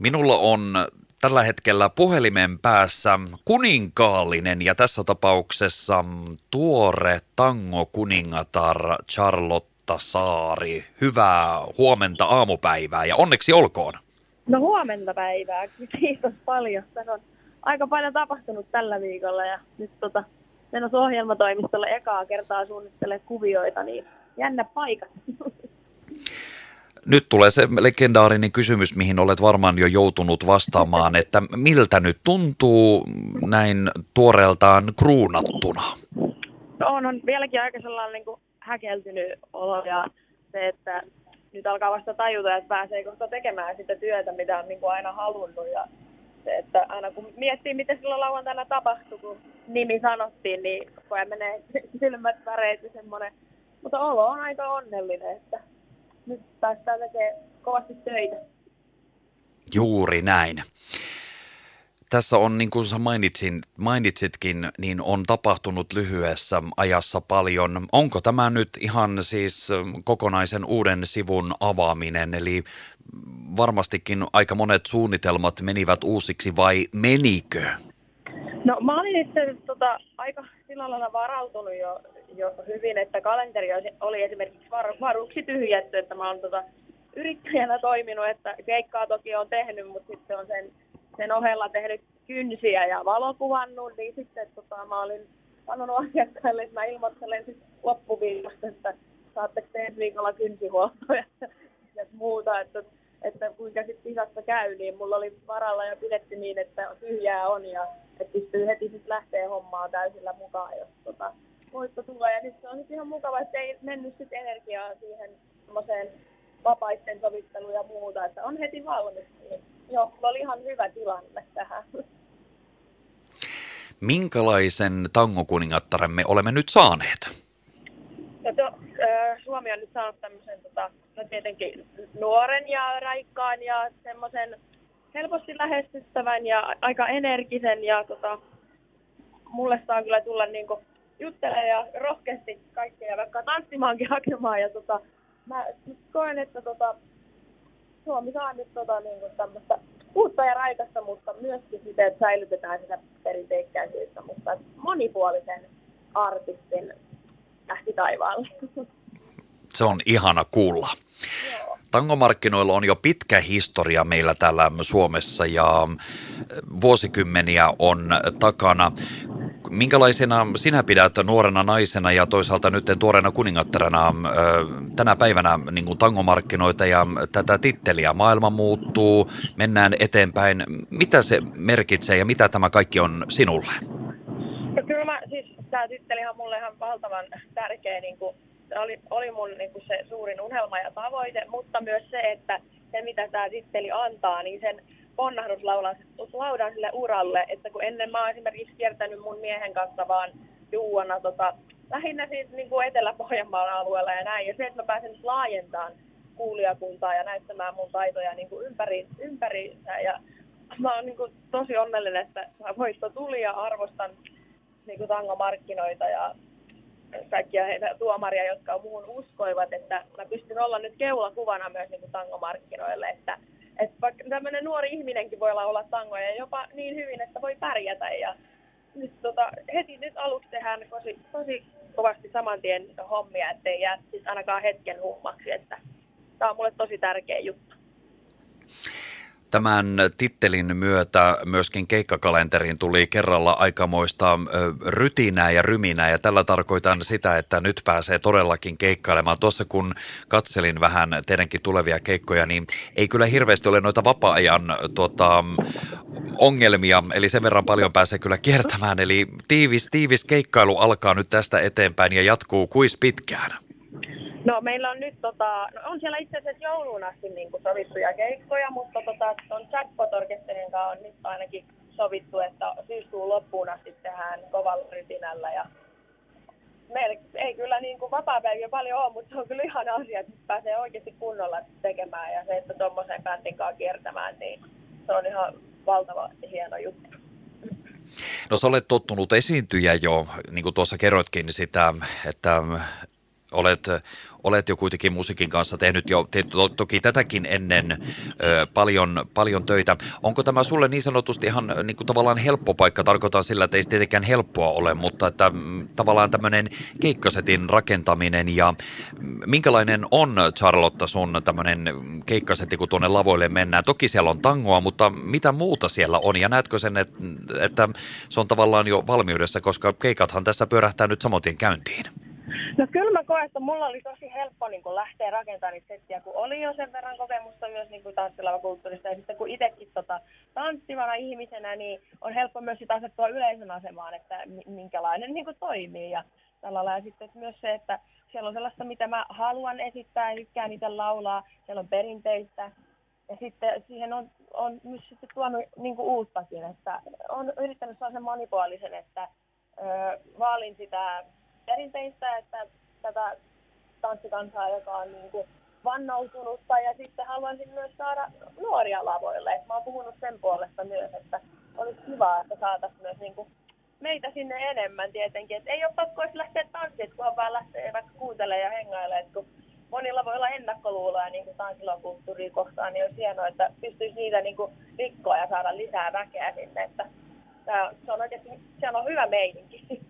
Minulla on tällä hetkellä puhelimen päässä kuninkaallinen ja tässä tapauksessa tuore tango kuningatar Charlotta Saari. Hyvää huomenta aamupäivää ja onneksi olkoon. No huomenta päivää, kiitos paljon. Tässä on aika paljon tapahtunut tällä viikolla ja nyt tota, menossa ohjelmatoimistolle ekaa kertaa suunnittelee kuvioita, niin jännä paikat. Nyt tulee se legendaarinen kysymys, mihin olet varmaan jo joutunut vastaamaan, että miltä nyt tuntuu näin tuoreeltaan kruunattuna? No on, on vieläkin aika sellainen niin kuin häkeltynyt olo ja se, että nyt alkaa vasta tajuta, että pääsee kohta tekemään sitä työtä, mitä on niin kuin aina halunnut ja se, että aina kun miettii, mitä silloin lauantaina tapahtui, kun nimi sanottiin, niin kun menee silmät väreet ja semmoinen, mutta olo on aika onnellinen, että nyt päästään tekemään kovasti töitä. Juuri näin. Tässä on, niin kuin sä mainitsin, mainitsitkin, niin on tapahtunut lyhyessä ajassa paljon. Onko tämä nyt ihan siis kokonaisen uuden sivun avaaminen, eli varmastikin aika monet suunnitelmat menivät uusiksi vai menikö? No mä olin itse tota, aika sillä lailla varautunut jo, jo hyvin, että kalenteri oli esimerkiksi var, varuksi tyhjätty, että mä oon tota, yrittäjänä toiminut, että keikkaa toki on tehnyt, mutta sitten on sen, sen ohella tehnyt kynsiä ja valokuvannut, niin sitten tota, mä olin sanonut asiakkaille, että mä ilmoittelen sitten loppuviikosta, että saatteko te ensi viikolla kynsihuoltoja ja muuta, että että kuinka sitten kisassa käy, niin mulla oli varalla jo pidetty niin, että tyhjää on ja että pystyy heti sitten lähtee hommaan täysillä mukaan, jos tota, voitto tulee. Ja nyt se on ihan mukava, että ei mennyt sitten energiaa siihen semmoiseen vapaisten sovitteluun ja muuta, että on heti valmis. Niin joo, mulla oli ihan hyvä tilanne tähän. Minkälaisen tangokuningattaremme olemme nyt saaneet? No to, äh, Suomi on nyt saanut tämmöisen tota, no tietenkin nuoren ja raikkaan ja semmoisen helposti lähestyttävän ja aika energisen ja tota, mulle saa kyllä tulla niinku juttelemaan ja rohkeasti kaikkea vaikka tanssimaankin hakemaan ja tota, mä koen, että tota, Suomi saa nyt tota, niinku tämmöistä uutta ja raikasta, mutta myöskin sitä, että säilytetään sitä perinteikkäisyyttä, mutta monipuolisen artistin lähti taivaalle. Se on ihana kuulla. Tangomarkkinoilla on jo pitkä historia meillä täällä Suomessa ja vuosikymmeniä on takana. Minkälaisena sinä pidät nuorena naisena ja toisaalta nyt tuoreena kuningattarana tänä päivänä niin kuin tangomarkkinoita ja tätä titteliä? Maailma muuttuu, mennään eteenpäin. Mitä se merkitsee ja mitä tämä kaikki on sinulle? No kyllä mä, siis tämä titteli on mulle ihan valtavan tärkeä niin kuin oli, oli mun niin kuin se suurin unelma ja tavoite, mutta myös se, että se mitä tämä titteli antaa, niin sen ponnahduslaudan sille uralle, että kun ennen mä oon esimerkiksi kiertänyt mun miehen kanssa vaan juuana tota, lähinnä siis niin kuin Etelä-Pohjanmaan alueella ja näin, ja se, että mä pääsen nyt laajentamaan kuulijakuntaa ja näyttämään mun taitoja niin kuin ympäri, ympäri ja mä oon niin kuin tosi onnellinen, että voitto tuli ja arvostan niin kuin tangomarkkinoita ja kaikkia heitä tuomaria, jotka muuhun uskoivat, että mä pystyn olla nyt keulakuvana myös niin kuin tangomarkkinoille, että, että vaikka tämmöinen nuori ihminenkin voi olla tangoja jopa niin hyvin, että voi pärjätä ja nyt tota, heti nyt aluksi tehdään tosi, tosi kovasti saman tien hommia, ettei jää sit ainakaan hetken hummaksi, että tämä on mulle tosi tärkeä juttu. Tämän tittelin myötä myöskin keikkakalenteriin tuli kerralla aikamoista rytinää ja ryminää ja tällä tarkoitan sitä, että nyt pääsee todellakin keikkailemaan. Tuossa kun katselin vähän teidänkin tulevia keikkoja, niin ei kyllä hirveästi ole noita vapaa-ajan tuota, ongelmia, eli sen verran paljon pääsee kyllä kiertämään. Eli tiivis, tiivis keikkailu alkaa nyt tästä eteenpäin ja jatkuu kuis pitkään. No meillä on nyt, tota, no on siellä itse asiassa jouluun asti niin kuin sovittuja keikkoja, mutta tota, tuon Jackpot Orkesterin kanssa on nyt ainakin sovittu, että syyskuun loppuun asti tehdään kovalla rytinällä ja meillä ei kyllä niin kuin vapaa-päiviä paljon ole, mutta se on kyllä ihan asia, että pääsee oikeasti kunnolla tekemään ja se, että tuommoisen bändin kanssa kiertämään, niin se on ihan valtava hieno juttu. No sä olet tottunut esiintyjä jo, niin kuin tuossa kerroitkin sitä, että Olet, olet jo kuitenkin musiikin kanssa tehnyt jo te, to, toki tätäkin ennen ö, paljon, paljon töitä. Onko tämä sulle niin sanotusti ihan niin kuin tavallaan helppo paikka? Tarkoitan sillä, että ei se tietenkään helppoa ole, mutta että tavallaan tämmöinen keikkasetin rakentaminen ja minkälainen on Charlotta sun tämmöinen keikkasetti, kun tuonne lavoille mennään? Toki siellä on tangoa, mutta mitä muuta siellä on? Ja näetkö sen, että, että se on tavallaan jo valmiudessa, koska keikathan tässä pyörähtää nyt samotien käyntiin? No kyllä mä koen, että mulla oli tosi helppo niin lähteä rakentamaan niitä settiä, kun oli jo sen verran kokemusta myös niin tanssilavakulttuurista. Ja sitten kun itsekin tota, tanssivana ihmisenä, niin on helppo myös sitä asettua yleisön asemaan, että minkälainen niin toimii. Ja tällä lailla sitten myös se, että siellä on sellaista, mitä mä haluan esittää ja tykkään itse laulaa. Siellä on perinteistä. Ja sitten siihen on, on myös sitten tuonut niin uuttakin, että on yrittänyt sellaisen monipuolisen, että ö, vaalin sitä perinteistä, että tätä tanssikansaa, joka on niin kuin vannoutunutta ja sitten haluaisin myös saada nuoria lavoille. Mä oon puhunut sen puolesta myös, että olisi kiva, että saataisiin myös niin kuin meitä sinne enemmän tietenkin. Et ei ole pakko edes lähteä tanssiin, kun vaan lähtee vaikka kuuntelemaan ja hengailemaan. kun monilla voi olla ennakkoluuloja niin tanssilakulttuuria kohtaan, niin olisi hienoa, että pystyisi niitä niin kuin rikkoa ja saada lisää väkeä sinne. Että se on oikeasti, siellä on hyvä meininki.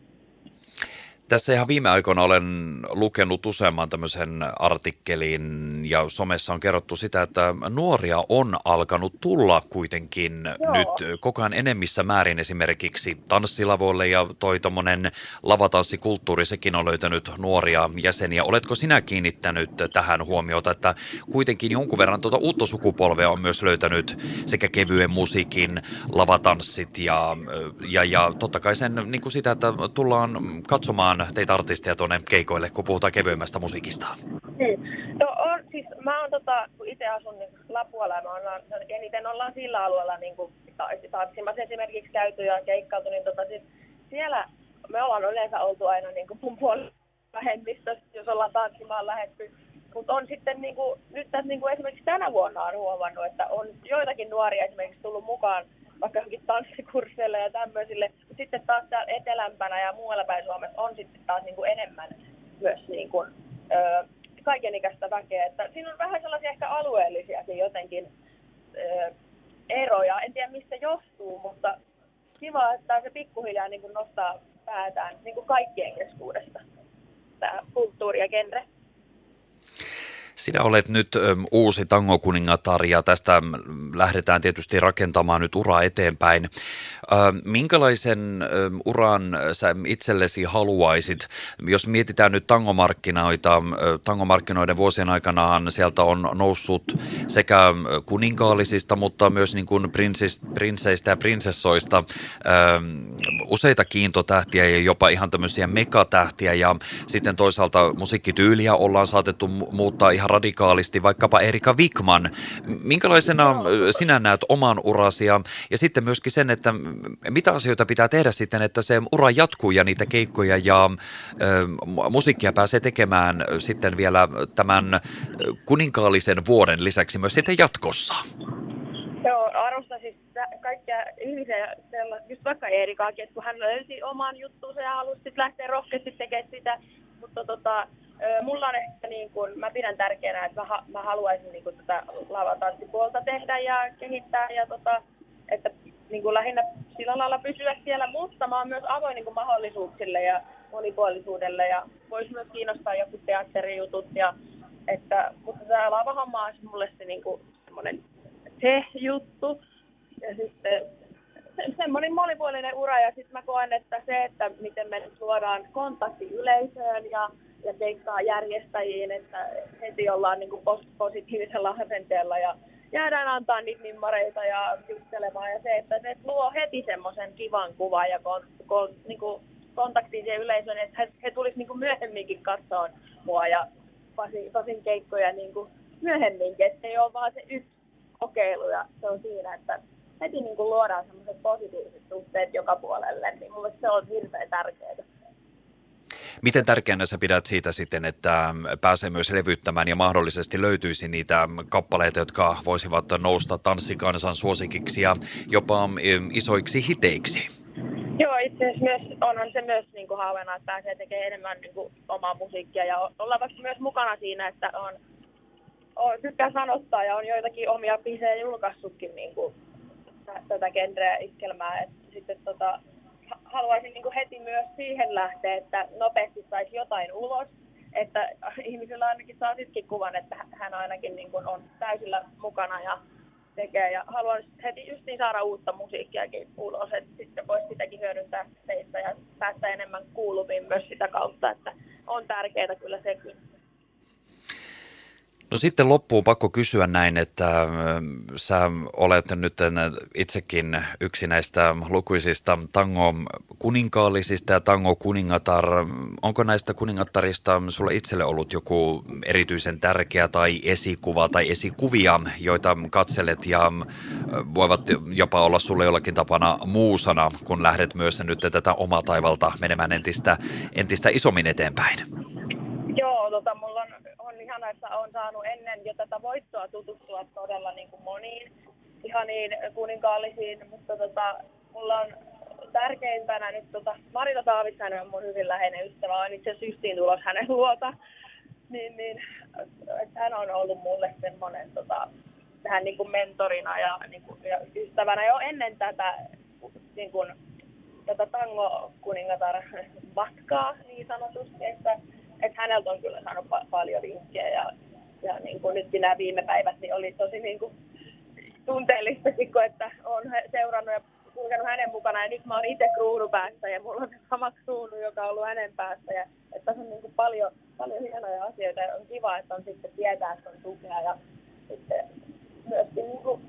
Tässä ihan viime aikoina olen lukenut useamman tämmöisen artikkelin ja somessa on kerrottu sitä, että nuoria on alkanut tulla kuitenkin Joo. nyt koko ajan enemmissä määrin esimerkiksi tanssilavoille ja toi tommonen lavatanssikulttuuri, sekin on löytänyt nuoria jäseniä. Oletko sinä kiinnittänyt tähän huomiota, että kuitenkin jonkun verran tuota uutta sukupolvea on myös löytänyt sekä kevyen musiikin, lavatanssit ja, ja, ja totta kai sen niin kuin sitä, että tullaan katsomaan kutsumaan teitä artisteja tuonne keikoille, kun puhutaan kevyemmästä musiikista? Hmm. No on, siis mä oon tota, kun itse asun niin Lapualla ja mä ollaan, eniten ollaan sillä alueella niin kuin tanssimassa esimerkiksi käyty ja keikkailtu, niin tota, siis siellä me ollaan yleensä oltu aina niin kuin mun puolella vähemmistössä, jos ollaan tanssimaan lähetty. Mutta on sitten niin kuin, nyt tässä niin kuin esimerkiksi tänä vuonna on huomannut, että on joitakin nuoria esimerkiksi tullut mukaan vaikka johonkin tanssikursseille ja tämmöisille. Mutta sitten taas täällä etelämpänä ja muualla päin Suomessa on sitten taas niin kuin enemmän myös niin kuin, ö, kaikenikäistä väkeä. Että siinä on vähän sellaisia ehkä alueellisiakin jotenkin ö, eroja. En tiedä mistä johtuu, mutta kiva, että se pikkuhiljaa niin kuin nostaa päätään niin kuin kaikkien keskuudesta tämä kulttuuri ja genre. Sinä olet nyt uusi tangokuningatar ja tästä lähdetään tietysti rakentamaan nyt uraa eteenpäin. Minkälaisen uran sä itsellesi haluaisit, jos mietitään nyt tangomarkkinoita, tangomarkkinoiden vuosien aikanahan sieltä on noussut sekä kuninkaallisista, mutta myös niin kuin prinssis, prinsseistä ja prinsessoista useita kiintotähtiä ja jopa ihan tämmöisiä megatähtiä. Ja sitten toisaalta musiikkityyliä ollaan saatettu muuttaa ihan radikaalisti vaikkapa Erika Wikman. Minkälaisena sinä näet oman urasi ja, ja sitten myöskin sen, että mitä asioita pitää tehdä sitten, että se ura jatkuu ja niitä keikkoja ja ö, musiikkia pääsee tekemään sitten vielä tämän kuninkaallisen vuoden lisäksi myös sitten jatkossa? Joo, arvostan siis kaikkia ihmisiä, just vaikka Eerikaakin, että kun hän löysi oman juttuunsa ja halusi lähteä rohkeasti tekemään sitä, mutta tota, mulla on ehkä niin kuin, mä pidän tärkeänä, että mä, mä haluaisin niin kuin tätä lavatanssipuolta tehdä ja kehittää ja tota, että niin kuin lähinnä sillä lailla pysyä siellä, mutta mä oon myös avoin niin kuin mahdollisuuksille ja monipuolisuudelle ja voisi myös kiinnostaa joku teatterijutut ja että, mutta tämä lavahomma on mulle se niin kuin semmoinen se-juttu ja sitten semmoinen monipuolinen ura ja sitten mä koen, että se, että miten me nyt luodaan kontakti yleisöön ja ja keikkaa järjestäjiin, että heti ollaan niin kuin positiivisella asenteella ja jäädään antaa niitä nimmareita ja juttelemaan. Ja se, että se luo heti semmoisen kivan kuvan ja kon, kon, niin kuin kontaktiin siihen yleisöön, että he, he tulisivat niin myöhemminkin katsoa mua ja pasin, pasin keikkoja niin kuin myöhemminkin, että ei ole vaan se yksi kokeilu ja se on siinä, että heti niin kuin luodaan semmoiset positiiviset suhteet joka puolelle, niin mulle se on hirveän tärkeää. Miten tärkeänä sä pidät siitä sitten, että pääsee myös levyttämään ja mahdollisesti löytyisi niitä kappaleita, jotka voisivat nousta tanssikansan suosikiksi ja jopa isoiksi hiteiksi? Joo, itse siis myös, onhan se myös niin kuin haaveena, että pääsee tekemään enemmän niin kuin, omaa musiikkia ja olla vaikka myös mukana siinä, että on, on tykkää sanottaa ja on joitakin omia bisejä julkaissutkin niin kuin, tätä genreä iskelmää. Et sitten tota, haluaisin niin kuin heti myös siihen lähteä, että nopeasti saisi jotain ulos, että ihmisillä ainakin saa sitkin kuvan, että hän ainakin niin kuin on täysillä mukana ja tekee. Ja haluan heti justiin saada uutta musiikkiakin ulos, että sitten voisi sitäkin hyödyntää teistä ja päästä enemmän kuuluviin myös sitä kautta, että on tärkeää kyllä sekin. No sitten loppuun pakko kysyä näin, että sä olet nyt itsekin yksi näistä lukuisista tango kuninkaallisista ja tango kuningatar. Onko näistä kuningattarista sulle itselle ollut joku erityisen tärkeä tai esikuva tai esikuvia, joita katselet ja voivat jopa olla sulle jollakin tapana muusana, kun lähdet myös nyt tätä omaa taivalta menemään entistä, entistä isommin eteenpäin? Joo, tota, mulla Kanadassa on saanut ennen jo tätä voittoa tutustua todella niin kuin moniin ihaniin kuninkaallisiin, mutta tota, mulla on tärkeimpänä nyt tota, Marita Taavitsainen on mun hyvin läheinen ystävä, on itse asiassa justiin tulos hänen luota. Niin, niin, että hän on ollut mulle semmoinen tota, tähän niin kuin mentorina ja, niin kuin, ja ystävänä jo ennen tätä, niin kuin, tätä tango kuningatar matkaa niin sanotusti, että että häneltä on kyllä saanut pa- paljon vinkkejä ja, ja niin kuin nytkin nämä viime päivät niin oli tosi niin kuin tunteellista, että olen seurannut ja kulkenut hänen mukana. Ja nyt mä oon itse kruunupäässä ja mulla on sama kruunu, joka on ollut hänen päässä. Ja että tässä on niin kuin paljon, paljon hienoja asioita ja on kiva, että on sitten tietää, että on tukea. Ja sitten myöskin niin kuin,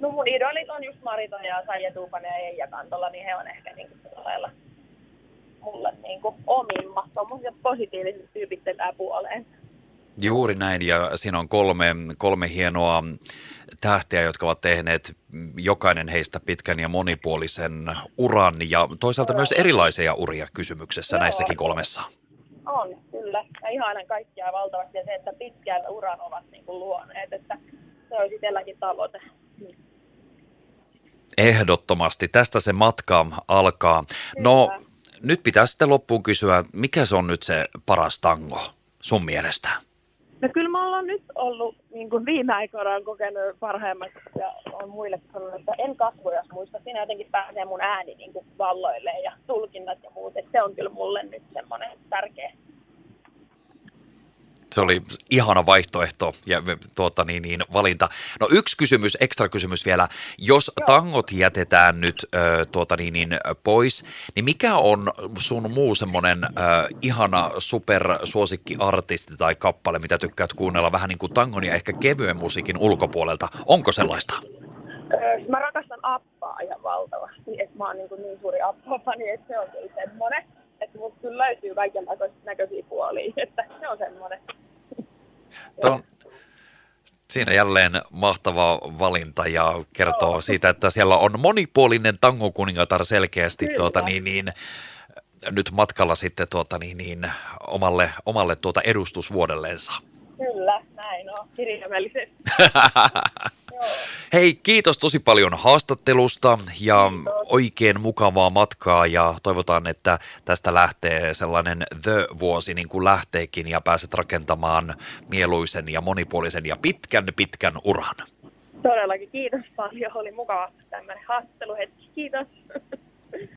no mun idolit on just Marita ja Saija Tuupanen ja Eija Kantola, niin he on ehkä niin kuin lailla mulle niin kuin omimmat, tuommoiset positiiviset tyypit tätä puoleen. Juuri näin, ja siinä on kolme, kolme hienoa tähtiä, jotka ovat tehneet jokainen heistä pitkän ja monipuolisen uran, ja toisaalta Joo. myös erilaisia uria kysymyksessä Joo. näissäkin kolmessa. On, kyllä. Ja ihanan kaikkia valtavasti, ja se, että pitkän uran ovat niin kuin luoneet, että se olisi itselläkin tavoite. Ehdottomasti. Tästä se matka alkaa. No, kyllä. No, nyt pitää sitten loppuun kysyä, mikä se on nyt se paras tango sun mielestä? No kyllä mä ollaan nyt ollut niin kuin viime aikoina kokenut parhaimmat ja on muille sanonut, että en kasvoja muista. Siinä jotenkin pääsee mun ääni niin kuin valloille ja tulkinnat ja muut. Että se on kyllä mulle nyt semmoinen se oli ihana vaihtoehto ja tuota, niin, niin, valinta. No yksi kysymys, ekstra kysymys vielä. Jos Joo. tangot jätetään nyt ö, tuota, niin, niin, pois, niin mikä on sun muu semmoinen ö, ihana supersuosikkiartisti tai kappale, mitä tykkäät kuunnella vähän niin kuin tangon ja ehkä kevyen musiikin ulkopuolelta? Onko sellaista? Mä rakastan appaa ihan valtavasti, että mä oon niin, niin suuri appaa-fani, että se on kyllä semmoinen, että musta kyllä löytyy kaiken näköisiä puolia, että se on semmoinen. Ton, siinä jälleen mahtava valinta ja kertoo siitä, että siellä on monipuolinen tangokuningatar selkeästi tuota, niin, niin, nyt matkalla sitten tuota, niin, niin, omalle, omalle tuota edustusvuodelleensa. Kyllä, näin on, kirjaimellisesti. Hei, kiitos tosi paljon haastattelusta ja oikein mukavaa matkaa ja toivotaan, että tästä lähtee sellainen The-vuosi niin kuin lähteekin ja pääset rakentamaan mieluisen ja monipuolisen ja pitkän pitkän uran. Todellakin, kiitos paljon. Oli mukava tämmöinen haastatteluhetki. Kiitos.